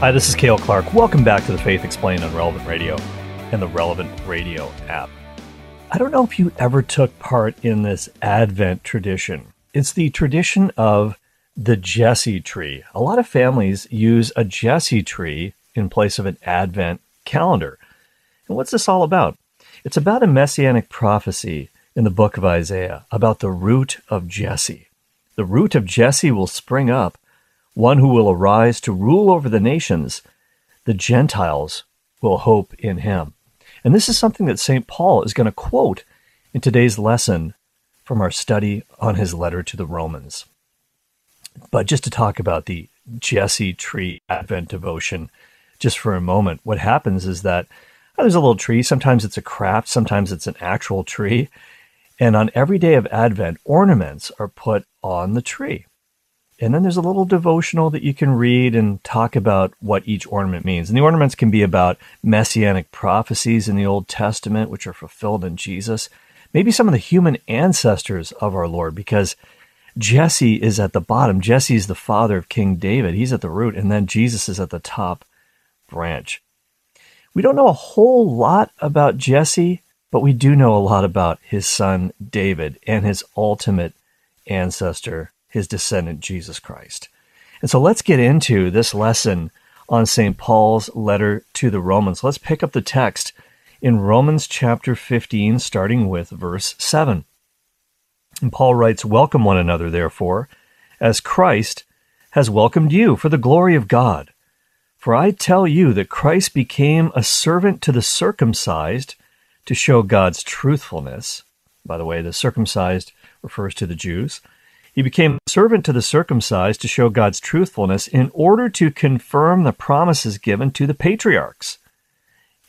Hi, this is Cale Clark. Welcome back to the Faith Explained on Relevant Radio and the Relevant Radio app. I don't know if you ever took part in this Advent tradition. It's the tradition of the Jesse tree. A lot of families use a Jesse tree in place of an Advent calendar. And what's this all about? It's about a messianic prophecy in the book of Isaiah about the root of Jesse. The root of Jesse will spring up one who will arise to rule over the nations, the Gentiles will hope in him. And this is something that St. Paul is going to quote in today's lesson from our study on his letter to the Romans. But just to talk about the Jesse tree Advent devotion, just for a moment, what happens is that oh, there's a little tree. Sometimes it's a craft, sometimes it's an actual tree. And on every day of Advent, ornaments are put on the tree. And then there's a little devotional that you can read and talk about what each ornament means. And the ornaments can be about messianic prophecies in the Old Testament, which are fulfilled in Jesus. Maybe some of the human ancestors of our Lord, because Jesse is at the bottom. Jesse is the father of King David. He's at the root, and then Jesus is at the top branch. We don't know a whole lot about Jesse, but we do know a lot about his son David and his ultimate ancestor, his descendant, Jesus Christ. And so let's get into this lesson on St. Paul's letter to the Romans. Let's pick up the text in Romans chapter 15, starting with verse 7. And Paul writes, Welcome one another, therefore, as Christ has welcomed you for the glory of God. For I tell you that Christ became a servant to the circumcised to show God's truthfulness. By the way, the circumcised refers to the Jews he became a servant to the circumcised to show God's truthfulness in order to confirm the promises given to the patriarchs,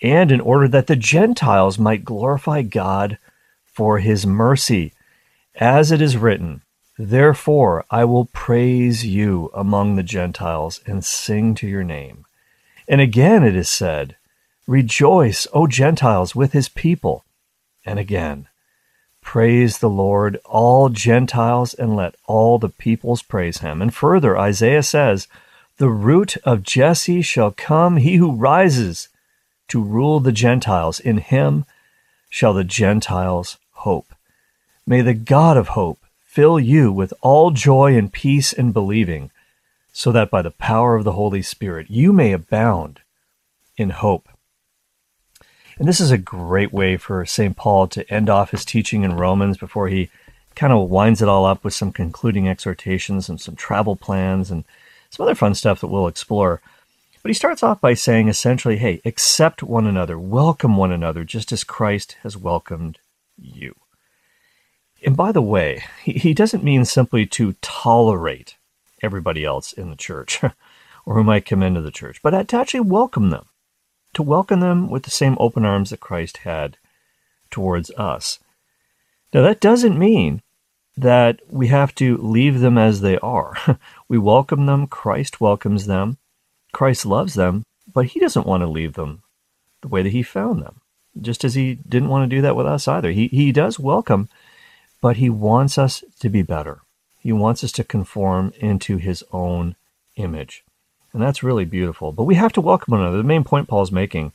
and in order that the Gentiles might glorify God for his mercy. As it is written, Therefore I will praise you among the Gentiles and sing to your name. And again it is said, Rejoice, O Gentiles, with his people. And again, Praise the Lord, all Gentiles, and let all the peoples praise him. And further, Isaiah says, The root of Jesse shall come, he who rises to rule the Gentiles. In him shall the Gentiles hope. May the God of hope fill you with all joy and peace in believing, so that by the power of the Holy Spirit you may abound in hope. And this is a great way for St. Paul to end off his teaching in Romans before he kind of winds it all up with some concluding exhortations and some travel plans and some other fun stuff that we'll explore. But he starts off by saying essentially, hey, accept one another, welcome one another, just as Christ has welcomed you. And by the way, he, doesn't mean simply to tolerate everybody else in the church or who might come into the church, but to actually welcome them to welcome them with the same open arms that Christ had towards us. Now, that doesn't mean that we have to leave them as they are. we welcome them, Christ welcomes them, Christ loves them, but he doesn't want to leave them the way that he found them, just as he didn't want to do that with us either. He, he does welcome, but he wants us to be better. He wants us to conform into his own image. And that's really beautiful. But we have to welcome one another. The main point Paul's making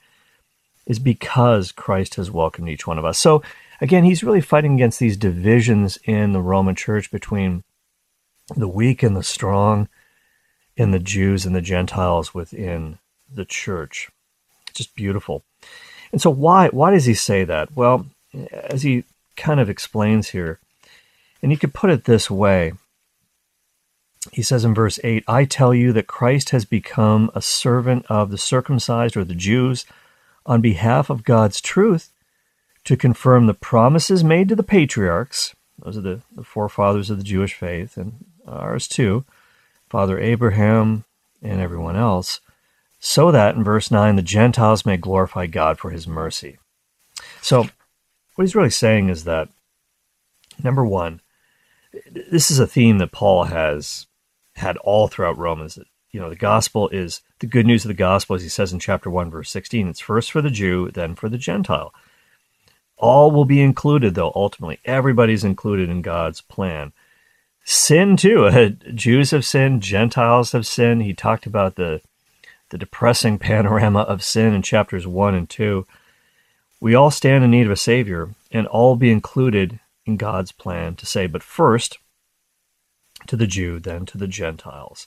is because Christ has welcomed each one of us. So again, he's really fighting against these divisions in the Roman church between the weak and the strong, and the Jews and the Gentiles within the church. It's Just beautiful. And so why why does he say that? Well, as he kind of explains here, and you could put it this way, he says in verse 8, I tell you that Christ has become a servant of the circumcised or the Jews on behalf of God's truth to confirm the promises made to the patriarchs. Those are the, the forefathers of the Jewish faith, and ours too, Father Abraham and everyone else, so that, in verse 9, the Gentiles may glorify God for his mercy. So, what he's really saying is that, number one, this is a theme that Paul has had all throughout Romans. You know, the gospel is the good news of the gospel, as he says in chapter 1, verse 16. It's first for the Jew, then for the Gentile. All will be included, though, ultimately. Everybody's included in God's plan. Sin, too. Jews have sinned, Gentiles have sinned. He talked about the the depressing panorama of sin in chapters 1 and 2. We all stand in need of a Savior and all be included in God's plan to say, but first to the Jew, then to the Gentiles.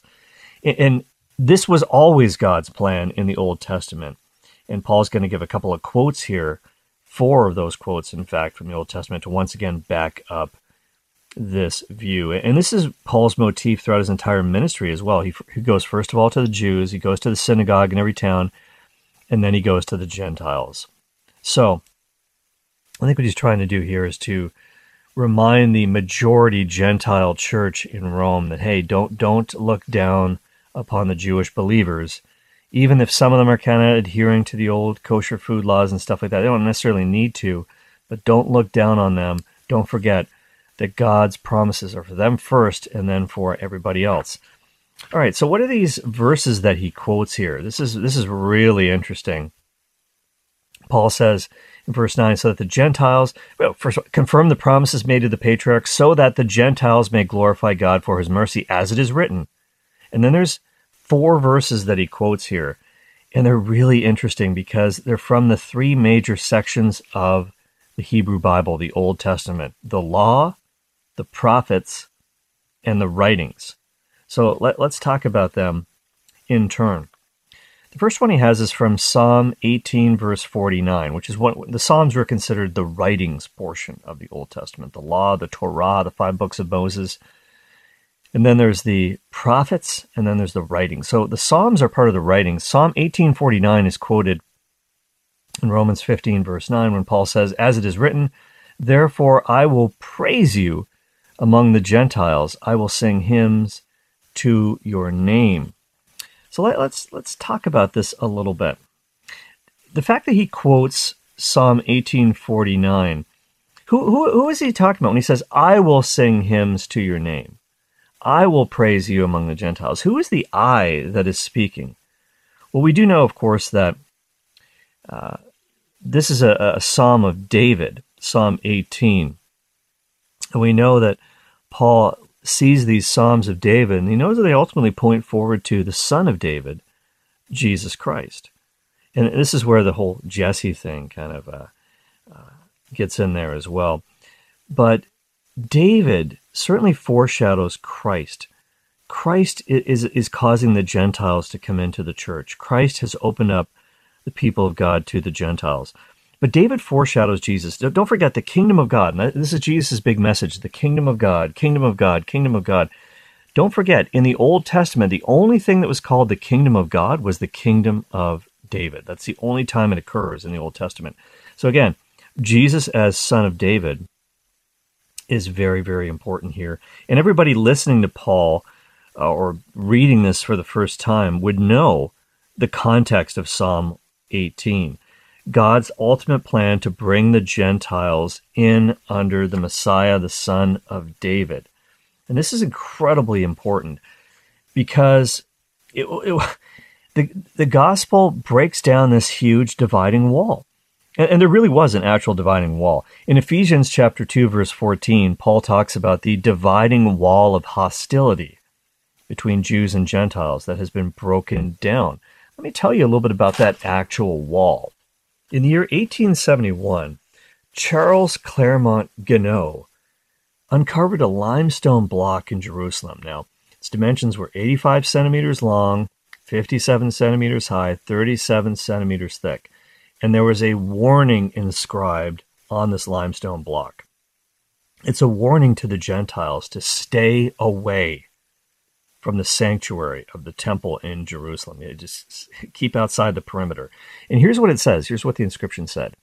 And this was always God's plan in the Old Testament. And Paul's going to give a couple of quotes here, four of those quotes, in fact, from the Old Testament to once again back up this view. And this is Paul's motif throughout his entire ministry as well. He, he goes first of all to the Jews, he goes to the synagogue in every town, and then he goes to the Gentiles. So, I think what he's trying to do here is to remind the majority Gentile church in Rome that hey, don't don't look down upon the Jewish believers, even if some of them are kind of adhering to the old kosher food laws and stuff like that. They don't necessarily need to, but don't look down on them. Don't forget that God's promises are for them first and then for everybody else. All right, so what are these verses that he quotes here? This is this is really interesting. Paul says verse 9, so that the Gentiles, well, first, confirm the promises made to the patriarchs, so that the Gentiles may glorify God for his mercy, as it is written. And then there's four verses that he quotes here, and they're really interesting because they're from the three major sections of the Hebrew Bible, the Old Testament the law, the prophets, and the writings. So let, us talk about them in turn. The first one he has is from Psalm 18, verse 49, which is what the Psalms were considered the writings portion of the Old Testament the law, the Torah, the five books of Moses. And then there's the prophets, and then there's the writings. So the Psalms are part of the writings. Psalm 1849 is quoted in Romans 15, verse 9, when Paul says, As it is written, Therefore I will praise you among the Gentiles. I will sing hymns to your name. So let, us let's, let's talk about this a little bit. The fact that he quotes Psalm 1849, who, who, who is he talking about when he says, I will sing hymns to your name? I will praise you among the Gentiles. Who is the I that is speaking? Well, we do know, of course, that uh, this is a, a psalm of David, Psalm 18. And we know that Paul sees these Psalms of David, and he knows that they ultimately point forward to the Son of David, Jesus Christ. And this is where the whole Jesse thing kind of uh, uh, gets in there as well. But David certainly foreshadows Christ. Christ is, is causing the Gentiles to come into the church. Christ has opened up the people of God to the Gentiles. But David foreshadows Jesus. Don't forget the kingdom of God. This is Jesus' big message the kingdom of God, kingdom of God, kingdom of God. Don't forget, in the Old Testament, the only thing that was called the kingdom of God was the kingdom of David. That's the only time it occurs in the Old Testament. So again, Jesus as son of David is very, very important here. And everybody listening to Paul uh, or reading this for the first time would know the context of Psalm 18. God's ultimate plan to bring the Gentiles in under the Messiah, the son of David. And this is incredibly important because it, it, the, the gospel breaks down this huge dividing wall. And, and there really was an actual dividing wall. In Ephesians chapter 2 verse 14, Paul talks about the dividing wall of hostility between Jews and Gentiles that has been broken down. Let me tell you a little bit about that actual wall. In the year 1871, Charles Claremont Guénot uncovered a limestone block in Jerusalem. Now, its dimensions were 85 centimeters long, 57 centimeters high, 37 centimeters thick, and there was a warning inscribed on this limestone block. It's a warning to the Gentiles to stay away from the sanctuary of the temple in Jerusalem. You just keep outside the perimeter. And here's what it says here's what the inscription said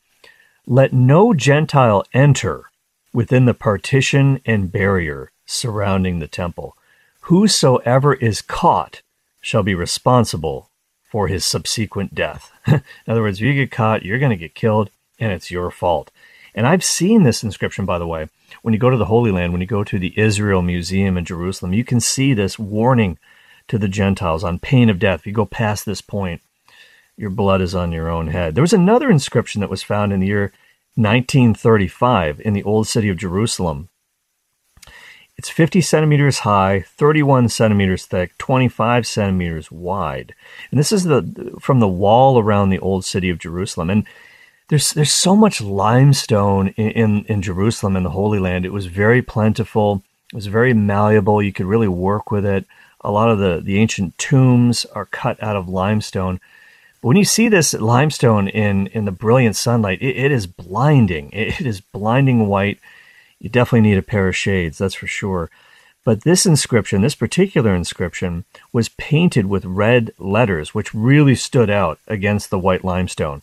Let no Gentile enter within the partition and barrier surrounding the temple. Whosoever is caught shall be responsible for his subsequent death. in other words, if you get caught, you're going to get killed, and it's your fault. And I've seen this inscription, by the way, when you go to the Holy Land, when you go to the Israel Museum in Jerusalem, you can see this warning to the Gentiles on pain of death. If you go past this point, your blood is on your own head. There was another inscription that was found in the year 1935 in the old city of Jerusalem. It's 50 centimeters high, 31 centimeters thick, 25 centimeters wide. And this is the from the wall around the old city of Jerusalem. And there's there's so much limestone in, in, in Jerusalem in the Holy Land. It was very plentiful. It was very malleable. You could really work with it. A lot of the, the ancient tombs are cut out of limestone. But when you see this limestone in, in the brilliant sunlight, it, it is blinding. It, it is blinding white you definitely need a pair of shades, that's for sure. But this inscription, this particular inscription, was painted with red letters, which really stood out against the white limestone.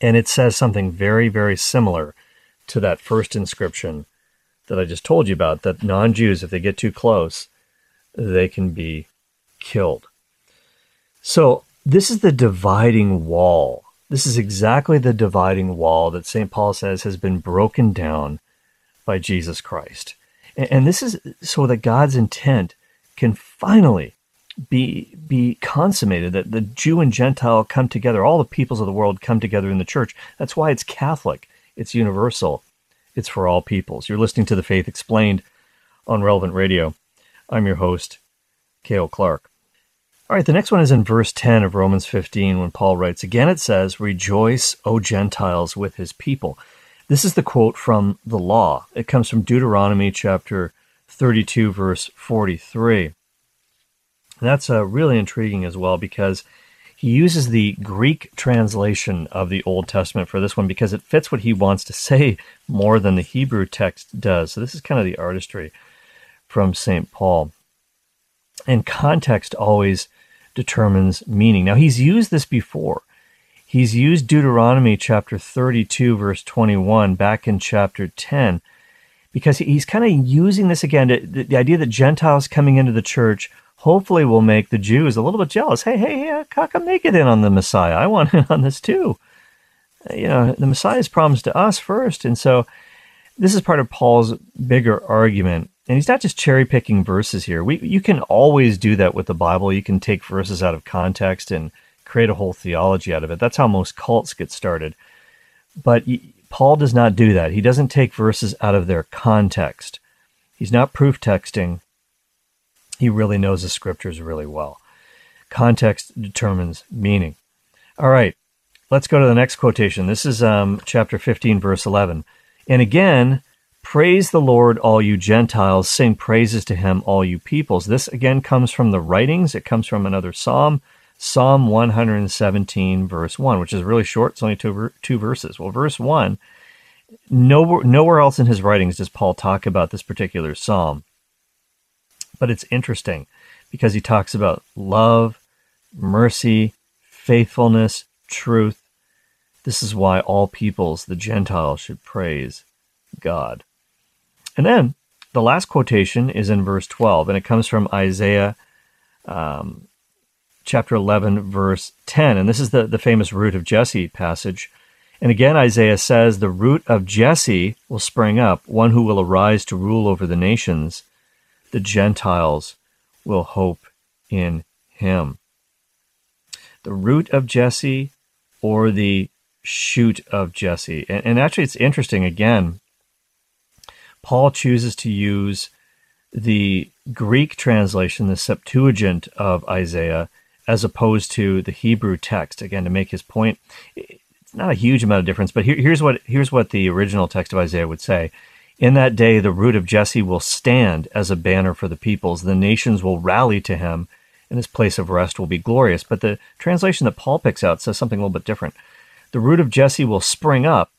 And it says something very, very similar to that first inscription that I just told you about that non Jews, if they get too close, they can be killed. So, this is the dividing wall. This is exactly the dividing wall that St. Paul says has been broken down by Jesus Christ. And, and this is so that God's intent can finally be be consummated that the Jew and Gentile come together all the peoples of the world come together in the church. That's why it's catholic. It's universal. It's for all peoples. You're listening to the faith explained on relevant radio. I'm your host Cale Clark. All right the next one is in verse 10 of Romans 15 when Paul writes again it says rejoice o Gentiles with his people this is the quote from the law. It comes from Deuteronomy chapter 32, verse 43. That's uh, really intriguing as well because he uses the Greek translation of the Old Testament for this one because it fits what he wants to say more than the Hebrew text does. So this is kind of the artistry from St. Paul. And context always determines meaning. Now, he's used this before he's used Deuteronomy chapter 32, verse 21, back in chapter 10, because he's kind of using this again. To, the, the, idea that Gentiles coming into the church hopefully will make the Jews a little bit jealous. Hey, hey, hey how come they get in on the Messiah? I want in on this too. You know, the Messiah is promised to us first. And so this is part of Paul's bigger argument. And he's not just cherry picking verses here. We, you can always do that with the Bible. You can take verses out of context and create a whole theology out of it. That's how most cults get started. But Paul does not do that. He doesn't take verses out of their context. He's not proof texting. He really knows the scriptures really well. Context determines meaning. All right, let's go to the next quotation. This is um, chapter 15, verse 11. And again, praise the Lord, all you Gentiles. Sing praises to him, all you peoples. This again comes from the writings, it comes from another psalm. Psalm 117, verse 1, which is really short. It's only two, two verses. Well, verse 1, nowhere, nowhere else in his writings does Paul talk about this particular psalm. But it's interesting because he talks about love, mercy, faithfulness, truth. This is why all peoples, the Gentiles, should praise God. And then the last quotation is in verse 12, and it comes from Isaiah um, chapter 11, verse 10. And this is the, the famous root of Jesse passage. And again, Isaiah says, The root of Jesse will spring up, one who will arise to rule over the nations. The Gentiles will hope in him. The root of Jesse or the shoot of Jesse. And, and actually, it's interesting again. Paul chooses to use the Greek translation, the Septuagint of Isaiah, as opposed to the Hebrew text. Again, to make his point, it's not a huge amount of difference, but here, here's what here's what the original text of Isaiah would say. In that day, the root of Jesse will stand as a banner for the peoples. The nations will rally to him, and his place of rest will be glorious. But the translation that Paul picks out says something a little bit different. The root of Jesse will spring up,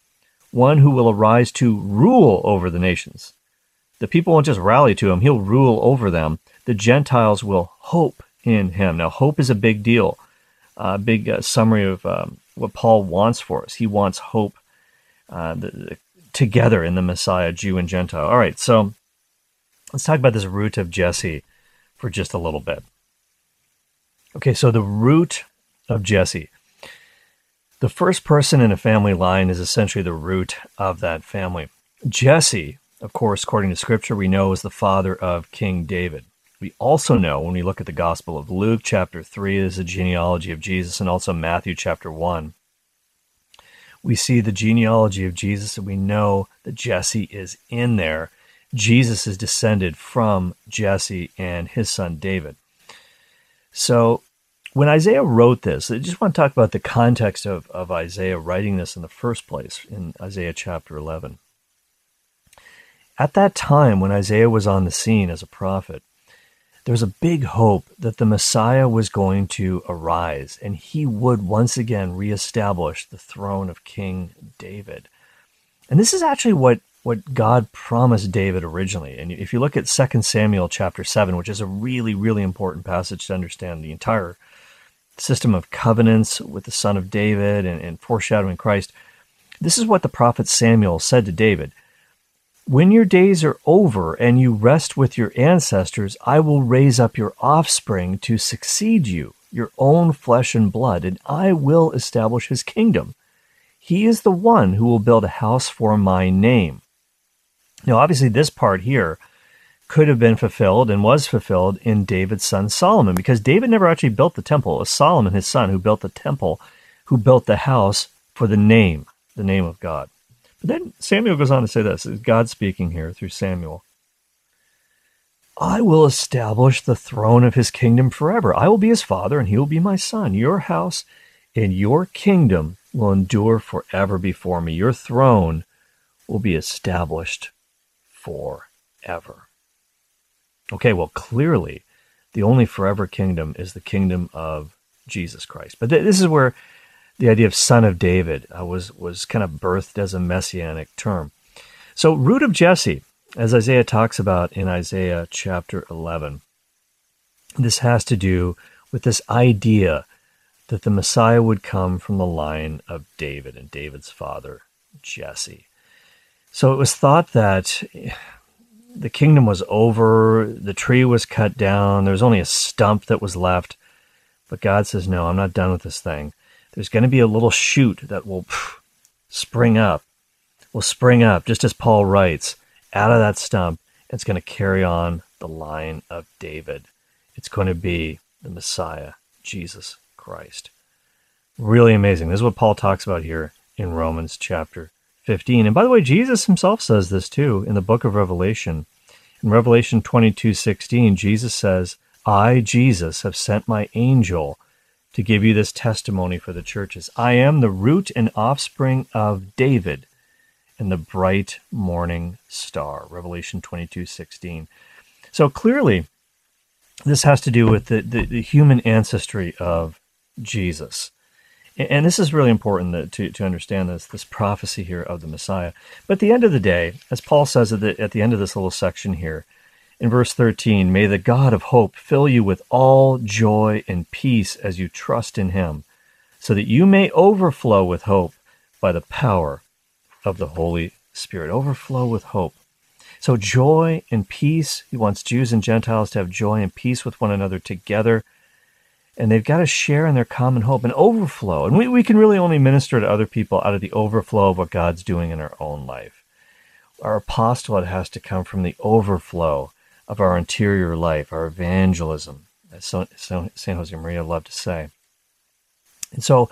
one who will arise to rule over the nations. The people won't just rally to him, he'll rule over them. The Gentiles will hope in him. Now, hope is a big deal. A uh, big uh, summary of um, what Paul wants for us. He wants hope uh, the, the, together in the Messiah, Jew and Gentile. All right, so let's talk about this root of Jesse for just a little bit. Okay, so the root of Jesse. The first person in a family line is essentially the root of that family. Jesse, of course, according to scripture, we know is the father of King David. We also know when we look at the Gospel of Luke, chapter 3, is a genealogy of Jesus, and also Matthew, chapter 1. We see the genealogy of Jesus, and we know that Jesse is in there. Jesus is descended from Jesse and his son David. So when Isaiah wrote this, I just want to talk about the context of, of Isaiah writing this in the first place in Isaiah chapter 11. At that time, when Isaiah was on the scene as a prophet, there was a big hope that the Messiah was going to arise and he would once again reestablish the throne of King David. And this is actually what, what God promised David originally. And if you look at 2 Samuel chapter 7, which is a really, really important passage to understand the entire system of covenants with the son of David and, and foreshadowing Christ, this is what the prophet Samuel said to David. When your days are over and you rest with your ancestors, I will raise up your offspring to succeed you, your own flesh and blood, and I will establish his kingdom. He is the one who will build a house for my name. Now, obviously, this part here could have been fulfilled and was fulfilled in David's son Solomon, because David never actually built the temple. It was Solomon, his son, who built the temple, who built the house for the name, the name of God. But then Samuel goes on to say this God speaking here through Samuel. I will establish the throne of his kingdom forever. I will be his father, and he will be my son. Your house and your kingdom will endure forever before me. Your throne will be established forever. Okay, well, clearly, the only forever kingdom is the kingdom of Jesus Christ. But th- this is where the idea of son of David uh, was was kind of birthed as a messianic term. So root of Jesse, as Isaiah talks about in Isaiah chapter 11, this has to do with this idea that the Messiah would come from the line of David and David's father, Jesse. So it was thought that the kingdom was over, the tree was cut down, there was only a stump that was left. But God says, No, I'm not done with this thing there's going to be a little shoot that will spring up, will spring up, just as Paul writes, out of that stump. It's going to carry on the line of David. It's going to be the Messiah, Jesus Christ. Really amazing. This is what Paul talks about here in Romans chapter 15. And by the way, Jesus himself says this too in the book of Revelation. In Revelation 22 16, Jesus says, I, Jesus, have sent my angel to give you this testimony for the churches. I am the root and offspring of David and the bright morning star. Revelation 22 16. So clearly, this has to do with the, the, the human ancestry of Jesus. And this is really important to, to understand this, this prophecy here of the Messiah. But at the end of the day, as Paul says at the, at the end of this little section here, in verse 13, may the God of hope fill you with all joy and peace as you trust in him, so that you may overflow with hope by the power of the Holy Spirit. Overflow with hope. So, joy and peace. He wants Jews and Gentiles to have joy and peace with one another together. And they've got to share in their common hope and overflow. And we, we can really only minister to other people out of the overflow of what God's doing in our own life. Our apostolate has to come from the overflow of our interior life, our evangelism, as San Josemaría loved to say. And so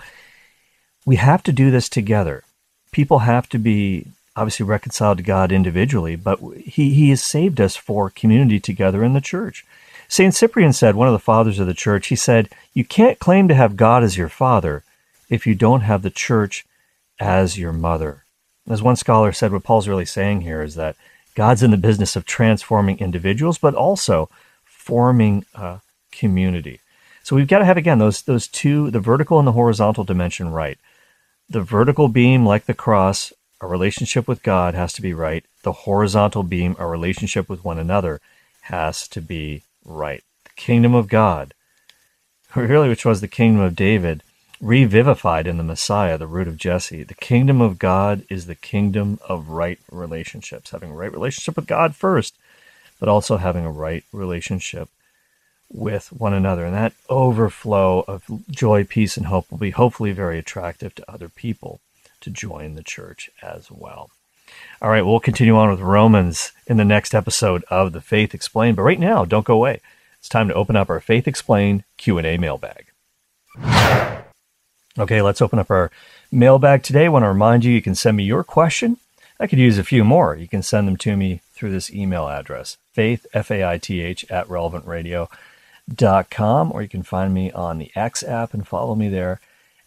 we have to do this together. People have to be obviously reconciled to God individually, but he, he has saved us for community together in the church. St. Cyprian said, one of the fathers of the church, he said, You can't claim to have God as your father if you don't have the church as your mother. As one scholar said, what Paul's really saying here is that God's in the business of transforming individuals, but also forming a community. So we've got to have again those those two, the vertical and the horizontal dimension right. The vertical beam, like the cross, a relationship with God has to be right. The horizontal beam, a relationship with one another, has to be right. The kingdom of God, really, which was the kingdom of David, revivified in the Messiah, the root of Jesse. The kingdom of God is the kingdom of right relationships, having a right relationship with God first, but also having a right relationship with one another. And that overflow of joy, peace, and hope will be hopefully very attractive to other people to join the church as well. All right, we'll continue on with Romans in the next episode of the Faith Explained. But right now, don't go away. It's time to open up our Faith Explained Q&A mailbag. Okay, let's open up our mailbag today. I want to remind you, you can send me your question I could use a few more. You can send them to me through this email address, faith, F-A-I-T-H, at relevantradio.com, or you can find me on the X app and follow me there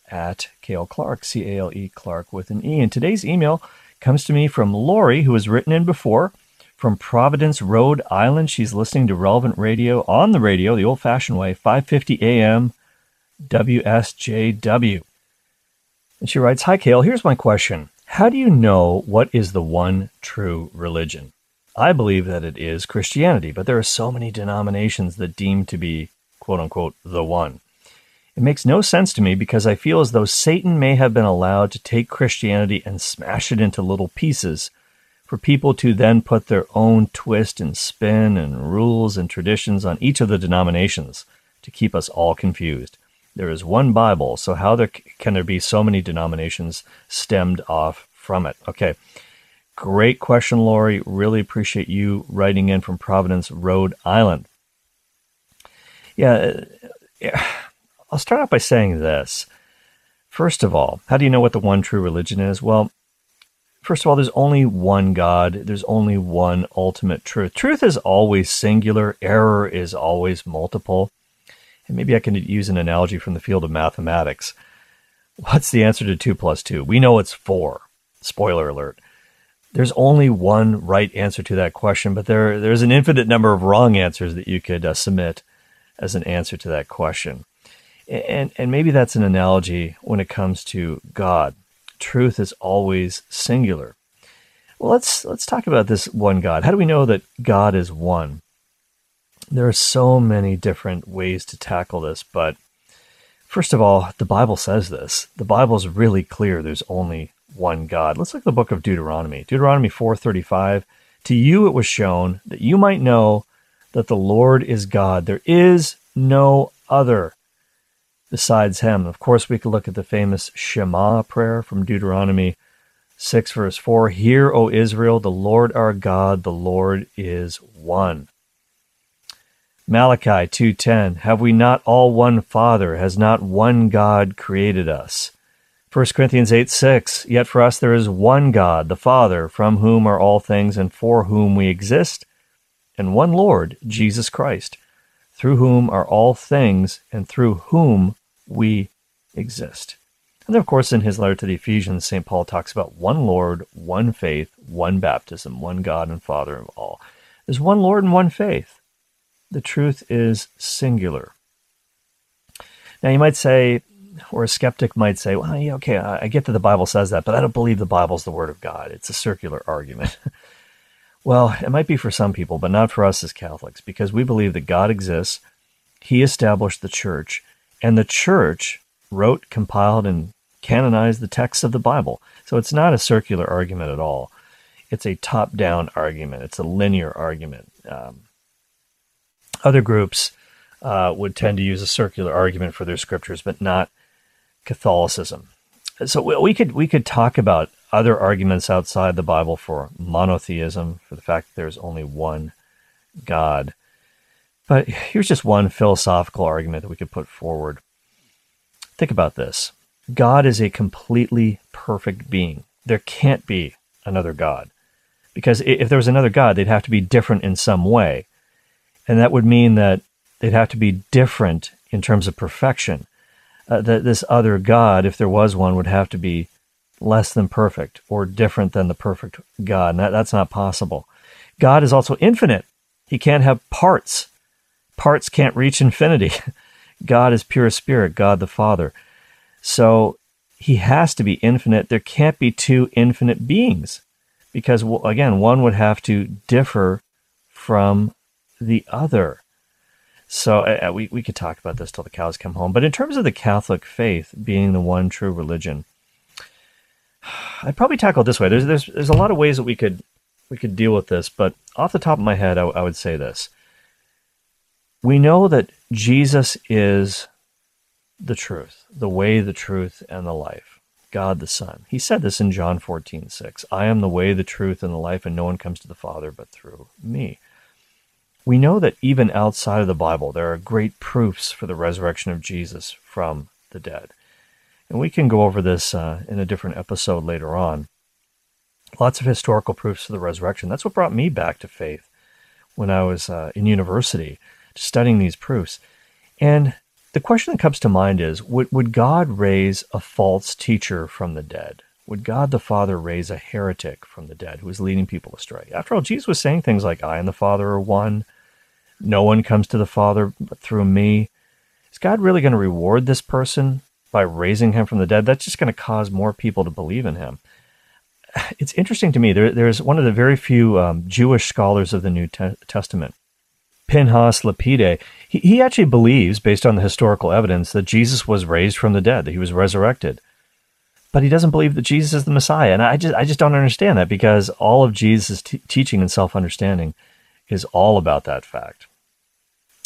at Cale Clark, C-A-L-E Clark with an E. And today's email comes to me from Lori, who has written in before from Providence, Rhode Island. She's listening to Relevant Radio on the radio, the old-fashioned way, 550 AM WSJW. And she writes, Hi, Cale. Here's my question. How do you know what is the one true religion? I believe that it is Christianity, but there are so many denominations that deem to be, quote unquote, the one. It makes no sense to me because I feel as though Satan may have been allowed to take Christianity and smash it into little pieces for people to then put their own twist and spin and rules and traditions on each of the denominations to keep us all confused. There is one Bible, so how there, can there be so many denominations stemmed off from it? Okay. Great question, Lori. Really appreciate you writing in from Providence, Rhode Island. Uh, yeah, I'll start out by saying this. First of all, how do you know what the one true religion is? Well, first of all, there's only one God. There's only one ultimate truth. Truth is always singular. Error is always multiple. And maybe I can use an analogy from the field of mathematics. What's the answer to 2 plus 2? We know it's 4. Spoiler alert. There's only one right answer to that question, but there there's an infinite number of wrong answers that you could uh, submit as an answer to that question. And and maybe that's an analogy when it comes to God. Truth is always singular. Well, let's let's talk about this one God. How do we know that God is one? There are so many different ways to tackle this, but first of all, the Bible says this. The Bible is really clear there's only one God. Let's look at the book of Deuteronomy. Deuteronomy 4:35. To you it was shown that you might know that the Lord is God. There is no other besides him. Of course, we could look at the famous Shema prayer from Deuteronomy 6 verse 4. Hear, O Israel, the Lord our God, the Lord is one. Malachi 2:10 Have we not all one Father? Has not one God created us? 1 Corinthians 8:6 Yet for us there is one God the Father from whom are all things and for whom we exist and one Lord Jesus Christ through whom are all things and through whom we exist. And of course in his letter to the Ephesians St Paul talks about one Lord one faith one baptism one God and Father of all. There's one Lord and one faith the truth is singular. Now, you might say, or a skeptic might say, well, yeah, okay, I get that the Bible says that, but I don't believe the Bible's the Word of God. It's a circular argument. well, it might be for some people, but not for us as Catholics, because we believe that God exists, He established the church, and the church wrote, compiled, and canonized the texts of the Bible. So it's not a circular argument at all. It's a top down argument, it's a linear argument. Um, other groups uh, would tend to use a circular argument for their scriptures, but not Catholicism. So we could we could talk about other arguments outside the Bible for monotheism, for the fact that there's only one God. But here's just one philosophical argument that we could put forward. Think about this. God is a completely perfect being. There can't be another God. Because if there was another God, they'd have to be different in some way. And that would mean that they'd have to be different in terms of perfection. Uh, that this other God, if there was one, would have to be less than perfect or different than the perfect God. And that, that's not possible. God is also infinite. He can't have parts. Parts can't reach infinity. God is pure spirit, God the Father. So he has to be infinite. There can't be two infinite beings because, again, one would have to differ from the other. So uh, we, we could talk about this till the cows come home. But in terms of the Catholic faith being the one true religion, I'd probably tackle it this way. There's, there's, there's a lot of ways that we could, we could deal with this, but off the top of my head, I, I would say this. We know that Jesus is the truth, the way, the truth, and the life. God the Son. He said this in John 14, 6. I am the way, the truth, and the life, and no one comes to the Father but through me. We know that even outside of the Bible, there are great proofs for the resurrection of Jesus from the dead. And we can go over this uh, in a different episode later on. lots of historical proofs of the resurrection. That's what brought me back to faith when I was uh, in university, studying these proofs. And the question that comes to mind is would, would God raise a false teacher from the dead? Would God the Father raise a heretic from the dead who is leading people astray? After all, Jesus was saying things like, I and the Father are one. No one comes to the Father but through me. Is God really going to reward this person by raising him from the dead? That's just going to cause more people to believe in him. It's interesting to me. There, there's one of the very few um, Jewish scholars of the New Te- Testament, Pinchas Lapide. He, he actually believes, based on the historical evidence, that Jesus was raised from the dead, that he was resurrected but he doesn't believe that Jesus is the Messiah. And I just, I just don't understand that because all of Jesus' t- teaching and self understanding is all about that fact.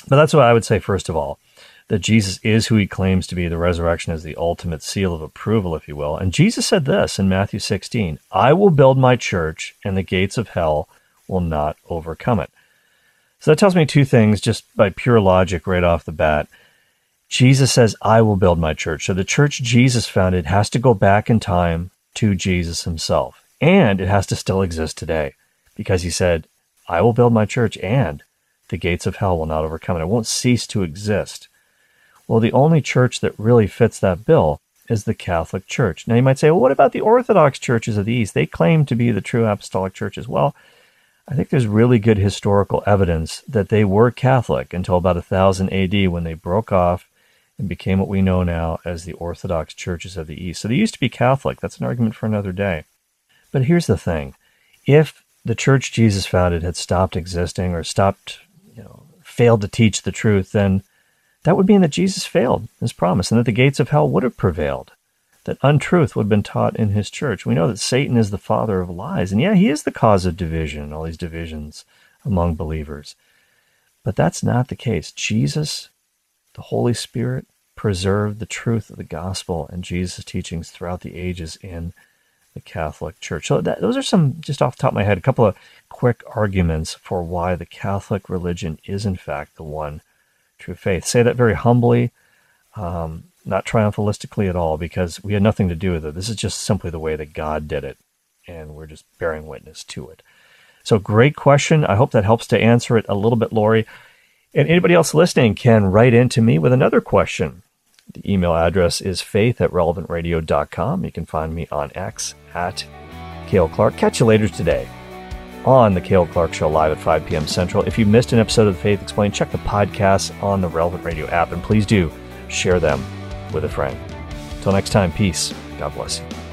But that's what I would say, first of all, that Jesus is who he claims to be. The resurrection is the ultimate seal of approval, if you will. And Jesus said this in Matthew 16 I will build my church, and the gates of hell will not overcome it. So that tells me two things just by pure logic right off the bat. Jesus says, I will build my church. So the church Jesus founded has to go back in time to Jesus himself. And it has to still exist today because he said, I will build my church and the gates of hell will not overcome it. It won't cease to exist. Well, the only church that really fits that bill is the Catholic Church. Now, you might say, well, what about the Orthodox churches of the East? They claim to be the true apostolic churches. Well, I think there's really good historical evidence that they were Catholic until about 1000 AD when they broke off and became what we know now as the Orthodox churches of the East. So they used to be Catholic. That's an argument for another day. But here's the thing if the church Jesus founded had stopped existing or stopped, failed to teach the truth, then that would mean that Jesus failed his promise and that the gates of hell would have prevailed, that untruth would have been taught in his church. We know that Satan is the father of lies, and yeah, he is the cause of division, all these divisions among believers. But that's not the case. Jesus, the Holy Spirit, preserved the truth of the gospel and Jesus' teachings throughout the ages in the Catholic Church. So that, those are some, just off the top of my head, a couple of quick arguments for why the Catholic religion is in fact the one true faith. Say that very humbly, um, not triumphalistically at all, because we had nothing to do with it. This is just simply the way that God did it, and we're just bearing witness to it. So, great question. I hope that helps to answer it a little bit, Lori. And anybody else listening can write in to me with another question. The email address is faith at relevantradio.com. You can find me on X at Cale Clark. Catch you later today on the Cale Clark Show live at 5 p.m. Central. If you missed an episode of the Faith Explained, check the podcasts on the Relevant Radio app and please do share them with a friend. Until next time, peace. God bless you.